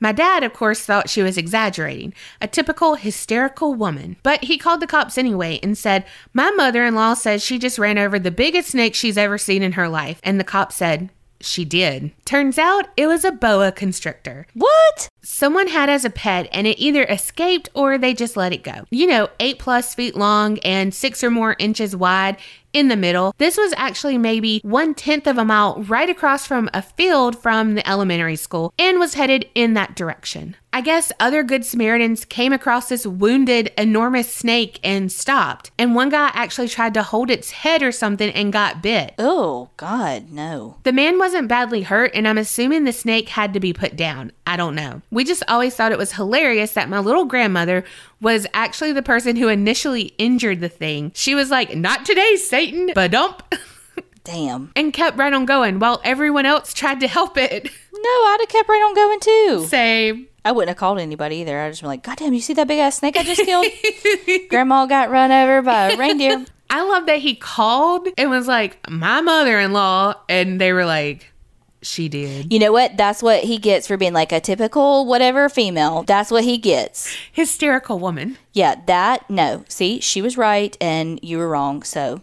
My dad, of course, thought she was exaggerating, a typical hysterical woman. But he called the cops anyway and said, My mother in law says she just ran over the biggest snake she's ever seen in her life. And the cop said, She did. Turns out it was a boa constrictor. What? Someone had as a pet and it either escaped or they just let it go. You know, eight plus feet long and six or more inches wide in the middle. This was actually maybe one tenth of a mile right across from a field from the elementary school and was headed in that direction. I guess other Good Samaritans came across this wounded, enormous snake and stopped. And one guy actually tried to hold its head or something and got bit. Oh, God, no. The man wasn't badly hurt, and I'm assuming the snake had to be put down. I don't know. We just always thought it was hilarious that my little grandmother was actually the person who initially injured the thing. She was like, Not today, Satan, but dump. [laughs] Damn. and kept right on going while everyone else tried to help it. [laughs] No, I'd have kept right on going too. Same. I wouldn't have called anybody either. I'd just been like, God damn, you see that big ass snake I just killed? [laughs] Grandma got run over by a reindeer. I love that he called and was like, My mother in law. And they were like, She did. You know what? That's what he gets for being like a typical whatever female. That's what he gets. Hysterical woman. Yeah, that, no. See, she was right and you were wrong. So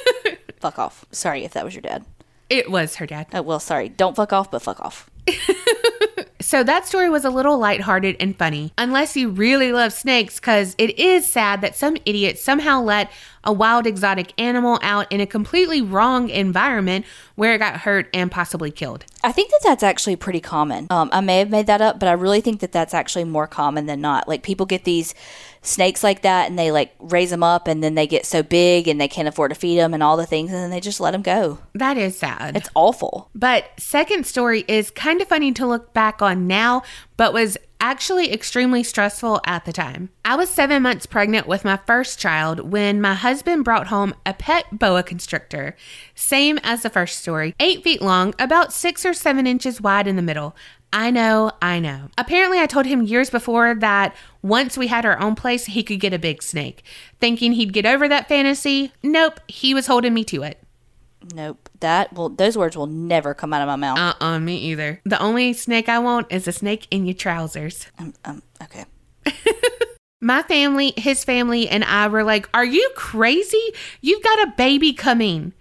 [laughs] fuck off. Sorry if that was your dad. It was her dad. Oh, well, sorry. Don't fuck off, but fuck off. [laughs] So that story was a little lighthearted and funny, unless you really love snakes, because it is sad that some idiot somehow let a wild exotic animal out in a completely wrong environment where it got hurt and possibly killed. I think that that's actually pretty common. Um, I may have made that up, but I really think that that's actually more common than not. Like people get these snakes like that and they like raise them up and then they get so big and they can't afford to feed them and all the things and then they just let them go. That is sad. It's awful. But second story is kind of funny to look back on now, but was actually extremely stressful at the time. I was seven months pregnant with my first child when my husband brought home a pet boa constrictor, same as the first story, eight feet long, about six or seven inches wide in the middle. I know, I know. Apparently, I told him years before that once we had our own place, he could get a big snake. Thinking he'd get over that fantasy, nope, he was holding me to it. Nope. That will those words will never come out of my mouth. Uh uh me either. The only snake I want is a snake in your trousers. um, um, okay. [laughs] My family, his family, and I were like, Are you crazy? You've got a baby coming.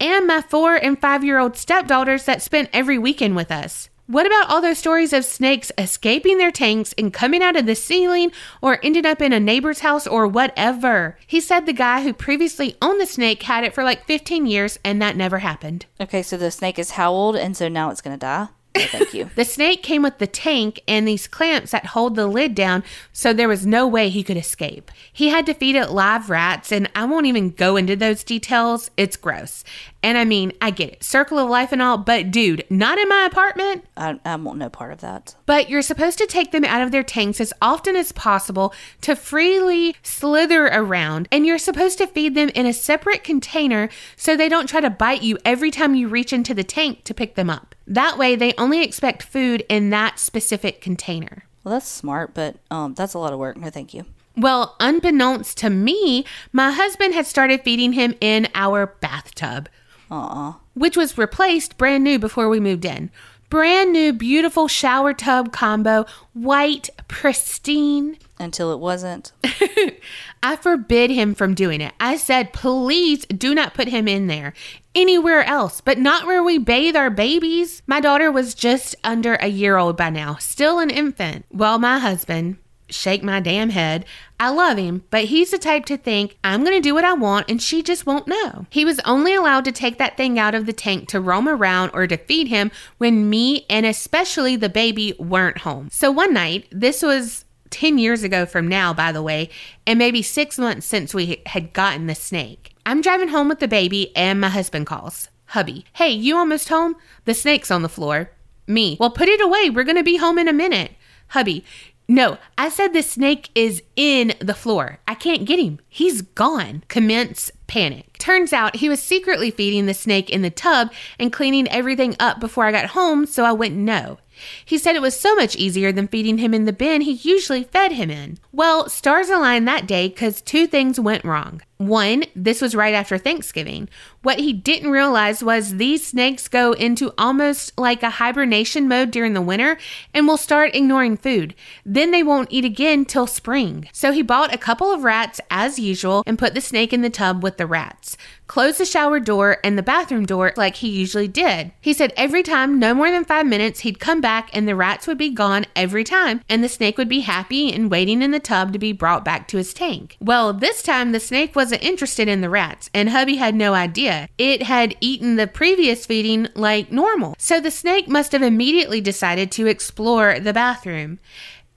And my four and five year old stepdaughters that spent every weekend with us. What about all those stories of snakes escaping their tanks and coming out of the ceiling or ending up in a neighbor's house or whatever? He said the guy who previously owned the snake had it for like 15 years and that never happened. Okay, so the snake is how old and so now it's gonna die? No, thank you. [laughs] The snake came with the tank and these clamps that hold the lid down, so there was no way he could escape. He had to feed it live rats, and I won't even go into those details. It's gross. And I mean, I get it, circle of life and all, but dude, not in my apartment. I, I want no part of that. But you're supposed to take them out of their tanks as often as possible to freely slither around, and you're supposed to feed them in a separate container so they don't try to bite you every time you reach into the tank to pick them up. That way, they only expect food in that specific container. Well, that's smart, but um, that's a lot of work. No, thank you. Well, unbeknownst to me, my husband had started feeding him in our bathtub, Aw. which was replaced brand new before we moved in. Brand new, beautiful shower tub combo, white, pristine. Until it wasn't. [laughs] I forbid him from doing it. I said, please do not put him in there. Anywhere else, but not where we bathe our babies. My daughter was just under a year old by now, still an infant. Well, my husband, shake my damn head. I love him, but he's the type to think, I'm going to do what I want and she just won't know. He was only allowed to take that thing out of the tank to roam around or to feed him when me and especially the baby weren't home. So one night, this was 10 years ago from now, by the way, and maybe six months since we had gotten the snake. I'm driving home with the baby, and my husband calls. Hubby, hey, you almost home? The snake's on the floor. Me, well, put it away. We're going to be home in a minute. Hubby, no, I said the snake is in the floor. I can't get him. He's gone. Commence panic. Turns out he was secretly feeding the snake in the tub and cleaning everything up before I got home, so I wouldn't know. He said it was so much easier than feeding him in the bin he usually fed him in. Well, stars aligned that day because two things went wrong. One, this was right after Thanksgiving. What he didn't realize was these snakes go into almost like a hibernation mode during the winter and will start ignoring food. Then they won't eat again till spring. So he bought a couple of rats as usual and put the snake in the tub with the rats. Closed the shower door and the bathroom door like he usually did. He said every time, no more than five minutes, he'd come back and the rats would be gone every time, and the snake would be happy and waiting in the tub to be brought back to his tank. Well, this time the snake wasn't interested in the rats, and hubby had no idea. It had eaten the previous feeding like normal. So the snake must have immediately decided to explore the bathroom.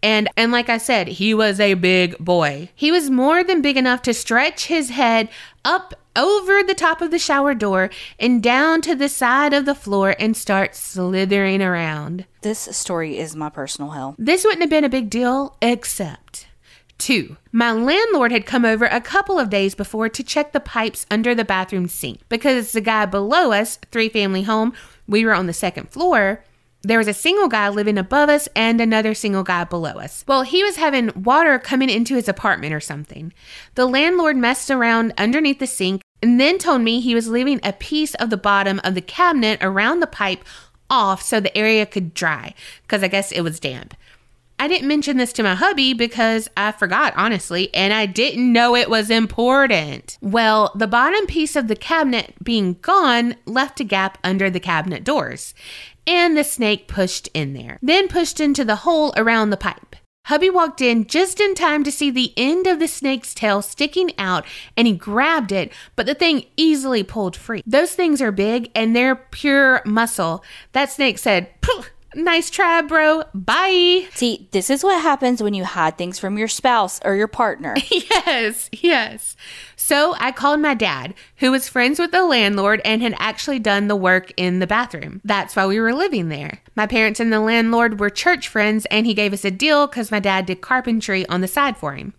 And and like I said, he was a big boy. He was more than big enough to stretch his head up over the top of the shower door and down to the side of the floor and start slithering around. This story is my personal hell. This wouldn't have been a big deal except Two, my landlord had come over a couple of days before to check the pipes under the bathroom sink because the guy below us, three family home, we were on the second floor, there was a single guy living above us and another single guy below us. Well, he was having water coming into his apartment or something. The landlord messed around underneath the sink and then told me he was leaving a piece of the bottom of the cabinet around the pipe off so the area could dry because I guess it was damp. I didn't mention this to my hubby because I forgot, honestly, and I didn't know it was important. Well, the bottom piece of the cabinet being gone left a gap under the cabinet doors, and the snake pushed in there, then pushed into the hole around the pipe. Hubby walked in just in time to see the end of the snake's tail sticking out and he grabbed it, but the thing easily pulled free. Those things are big and they're pure muscle. That snake said, Poof! Nice try, bro. Bye. See, this is what happens when you hide things from your spouse or your partner. [laughs] yes, yes. So I called my dad, who was friends with the landlord and had actually done the work in the bathroom. That's why we were living there. My parents and the landlord were church friends, and he gave us a deal because my dad did carpentry on the side for him.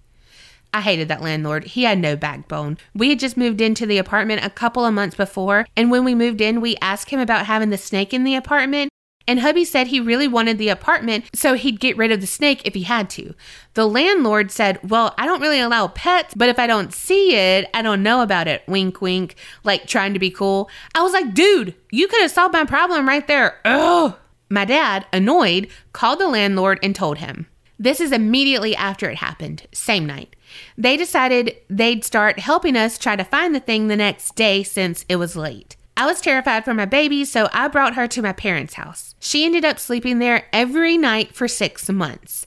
I hated that landlord. He had no backbone. We had just moved into the apartment a couple of months before, and when we moved in, we asked him about having the snake in the apartment, and hubby said he really wanted the apartment so he'd get rid of the snake if he had to. The landlord said, Well, I don't really allow pets, but if I don't see it, I don't know about it. Wink, wink, like trying to be cool. I was like, Dude, you could have solved my problem right there. Ugh. My dad, annoyed, called the landlord and told him. This is immediately after it happened, same night. They decided they'd start helping us try to find the thing the next day since it was late. I was terrified for my baby, so I brought her to my parents' house. She ended up sleeping there every night for six months.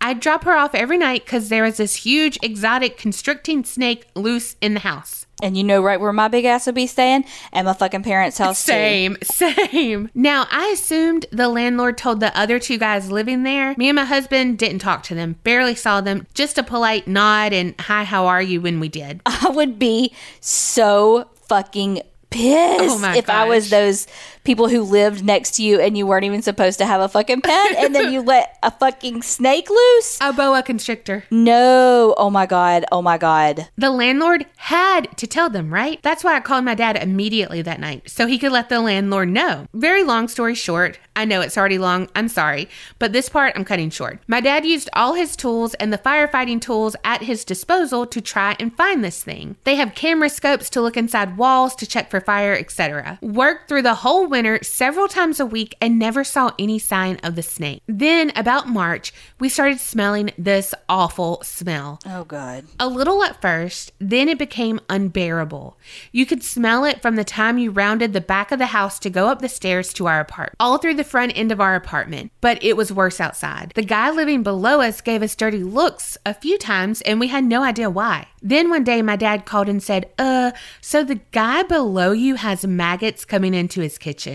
I'd drop her off every night because there was this huge, exotic, constricting snake loose in the house. And you know right where my big ass would be staying? At my fucking parents' house. too. Same, [laughs] same. Now, I assumed the landlord told the other two guys living there. Me and my husband didn't talk to them, barely saw them, just a polite nod and hi, how are you when we did. I would be so fucking pissed Oh if I was those people who lived next to you and you weren't even supposed to have a fucking pet and then you [laughs] let a fucking snake loose. A boa constrictor. No. Oh my God. Oh my God. The landlord had to tell them, right? That's why I called my dad immediately that night, so he could let the landlord know. Very long story short, I know it's already long, I'm sorry, but this part I'm cutting short. My dad used all his tools and the firefighting tools at his disposal to try and find this thing. They have camera scopes to look inside walls to check for fire, etc. Worked through the whole winter several times a week and never saw any sign of the snake. Then, about March, we started smelling this awful smell. Oh God. A little at first, then it became unbearable. You could smell it from the time you rounded the back of the house to go up the stairs to our apartment, all through the front end of our apartment. But it was worse outside. The guy living below us gave us dirty looks a few times, and we had no idea why. Then one day, my dad called and said, Uh, so the guy below you has maggots coming into his kitchen.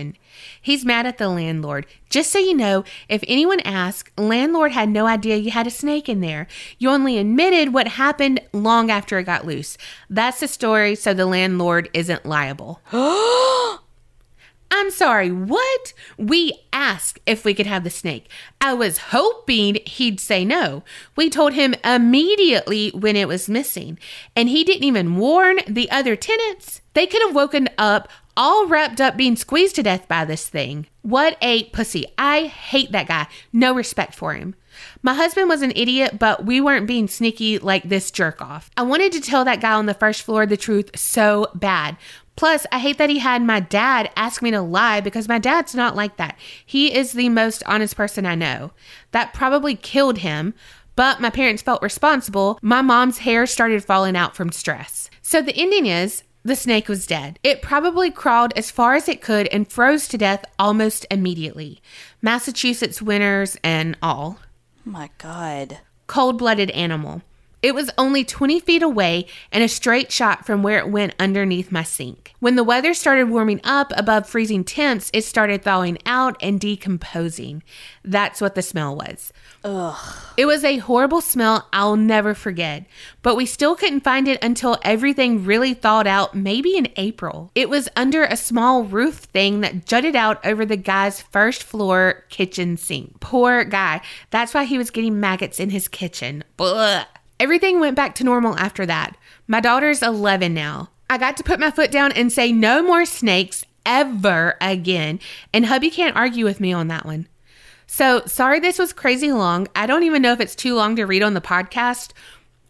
He's mad at the landlord. Just so you know, if anyone asks, landlord had no idea you had a snake in there. You only admitted what happened long after it got loose. That's the story, so the landlord isn't liable. [gasps] [gasps] [gasps] I'm sorry, what? We asked if we could have the snake. I was hoping he'd say no. We told him immediately when it was missing, and he didn't even warn the other tenants. They could have woken up all wrapped up being squeezed to death by this thing. What a pussy. I hate that guy. No respect for him. My husband was an idiot, but we weren't being sneaky like this jerk off. I wanted to tell that guy on the first floor the truth so bad. Plus, I hate that he had my dad ask me to lie because my dad's not like that. He is the most honest person I know. That probably killed him, but my parents felt responsible. My mom's hair started falling out from stress. So the ending is the snake was dead. It probably crawled as far as it could and froze to death almost immediately. Massachusetts winters and all. My God. Cold blooded animal. It was only 20 feet away and a straight shot from where it went underneath my sink. When the weather started warming up above freezing temps, it started thawing out and decomposing. That's what the smell was. Ugh. It was a horrible smell I'll never forget, but we still couldn't find it until everything really thawed out, maybe in April. It was under a small roof thing that jutted out over the guy's first floor kitchen sink. Poor guy. That's why he was getting maggots in his kitchen. Blah. Everything went back to normal after that. My daughter's 11 now. I got to put my foot down and say no more snakes ever again, and hubby can't argue with me on that one. So, sorry this was crazy long. I don't even know if it's too long to read on the podcast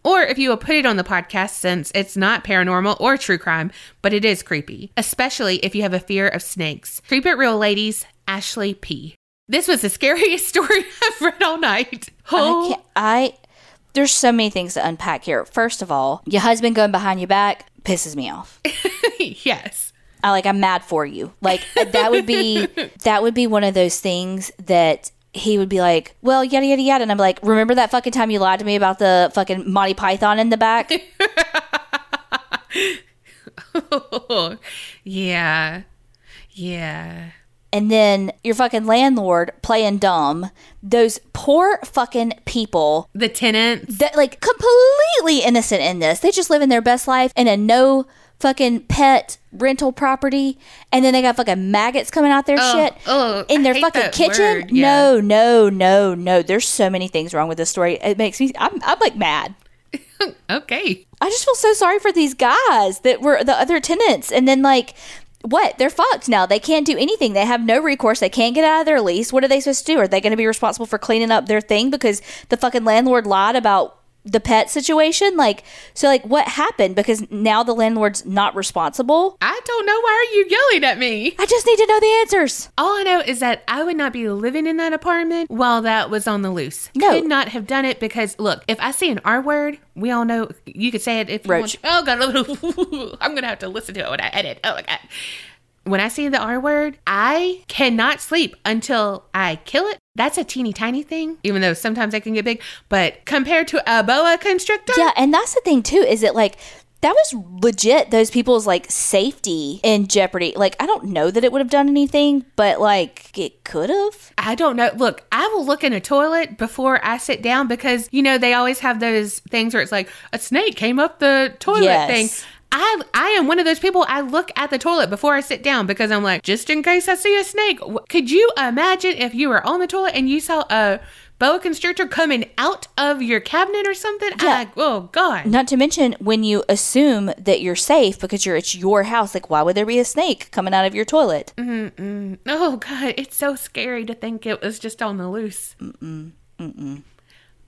or if you will put it on the podcast since it's not paranormal or true crime, but it is creepy, especially if you have a fear of snakes. Creep it real, ladies. Ashley P. This was the scariest [laughs] story I've read all night. I Oh, can't, I, there's so many things to unpack here. First of all, your husband going behind your back pisses me off. [laughs] yes. I like, I'm mad for you. Like, that would be, [laughs] that would be one of those things that he would be like, well, yada, yada, yada. And I'm like, remember that fucking time you lied to me about the fucking Monty Python in the back? [laughs] Oh, yeah. Yeah. And then your fucking landlord playing dumb. Those poor fucking people The tenants. that like completely innocent in this. They just living their best life in a no fucking pet rental property, and then they got fucking maggots coming out their shit oh, in their fucking kitchen. word, yeah. No, no, no, no. There's so many things wrong with this story. It makes me. I'm, I'm like mad. [laughs] Okay. I just feel so sorry for these guys that were the other tenants, and then like. What? They're fucked now. They can't do anything. They have no recourse. They can't get out of their lease. What are they supposed to do? Are they going to be responsible for cleaning up their thing because the fucking landlord lied about the pet situation? Like, so, like, what happened? Because now the landlord's not responsible. I don't know. Why are you yelling at me? I just need to know the answers. All I know is that I would not be living in that apartment while that was on the loose. No. Could not have done it because, look, if I see an R word, we all know you could say it if you Roach. want. Oh, God. [laughs] I'm going to have to listen to it when I edit. Oh, my God. When I see the R word, I cannot sleep until I kill it. That's a teeny tiny thing, even though sometimes I can get big. But compared to a boa constrictor, Yeah, and that's the thing too. Is it like that was legit? Those people's like safety in jeopardy. Like I don't know that it would have done anything, but like it could have. I don't know. Look, I will look in a toilet before I sit down because you know they always have those things where it's like a snake came up the toilet Yes. thing. I I am one of those people. I look at the toilet before I sit down because I'm like, just in case I see a snake. Could you imagine if you were on the toilet and you saw a boa constrictor coming out of your cabinet or something? I'm Yeah. like, oh god. Not to mention when you assume that you're safe because you're it's your house. Like why would there be a snake coming out of your toilet? Mm-mm. Oh god, it's so scary to think it was just on the loose. Mm-mm. Mm-mm.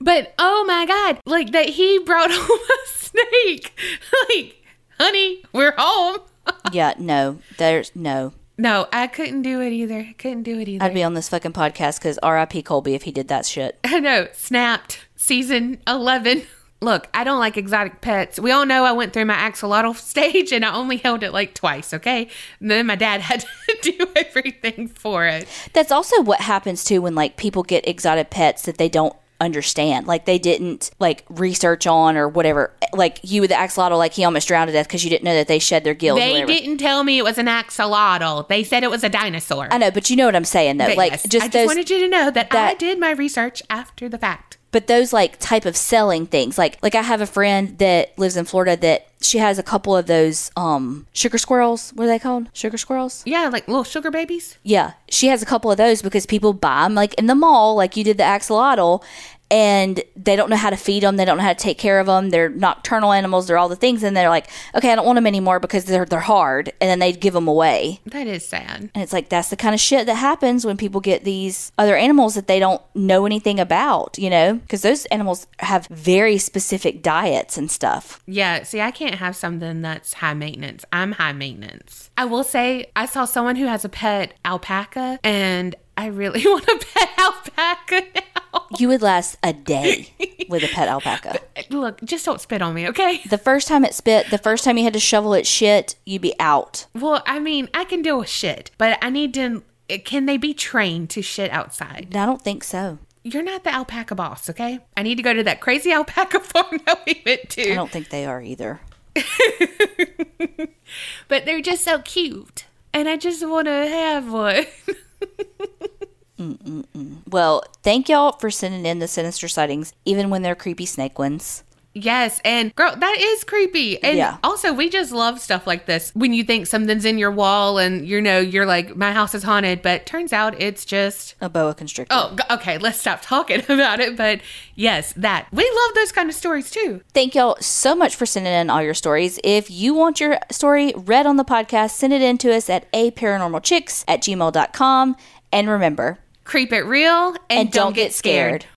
But oh my god, like that he brought [laughs] home a snake. [laughs] like, honey, we're home. [laughs] yeah, no, there's no. No, I couldn't do it either. I couldn't do it either. I'd be on this fucking podcast because R.I.P. Colby if he did that shit. [laughs] I know. Snapped. Season 11. Look, I don't like exotic pets. We all know I went through my axolotl [laughs] stage and I only held it like twice, okay? And then my dad had to do everything for it. That's also what happens too when like people get exotic pets that they don't understand. Like they didn't like research on or whatever. Like you with the axolotl, like he almost drowned to death because you didn't know that they shed their gills. They didn't tell me it was an axolotl. They said it was a dinosaur. I know, but you know what I'm saying though. But like yes, just I just those wanted you to know that, I did my research after the fact. But those like type of selling things. Like like i have a friend that lives in florida that she has a couple of those um sugar squirrels. What are they called? Sugar squirrels? Yeah, like little sugar babies. yeah. She has a couple of those because people buy them like in the mall like you did the axolotl and they don't know how to feed them they don't know how to take care of them they're nocturnal animals they're all the things and they're like okay i don't want them anymore because they're they're hard and then they give them away That is sad. and it's like that's the kind of shit that happens when people get these other animals that they don't know anything about, you know? Because those animals have very specific diets and stuff. Yeah, see, I can't have something that's high maintenance. I'm high maintenance. I will say, I saw someone who has a pet alpaca, and I really [laughs] want a pet alpaca now. You would last a day [laughs] with a pet alpaca. look, just don't spit on me, okay? The first time it spit, the first time you had to shovel its shit, you'd be out. Well, I mean, I can deal with shit, but I need to. Can they be trained to shit outside? I don't think so. You're not the alpaca boss, okay? I need to go to that crazy alpaca [laughs] farm that we went to. I don't think they are either. But they're just so cute. And I just want to have one. Well, thank y'all for sending in the sinister sightings, even when they're creepy snake ones. Yes, and girl, that is creepy. And Yeah. also, we just love stuff like this. When you think something's in your wall and you know, you're like, my house is haunted, but turns out it's just A boa constrictor. Oh, okay. Let's stop talking [laughs] about it. But yes, that we love those kind of stories too. Thank y'all so much for sending in all your stories. If you want your story read on the podcast, send it in to us at a paranormalchicks at gmail.com. And remember, Creep it real and, and don't get scared.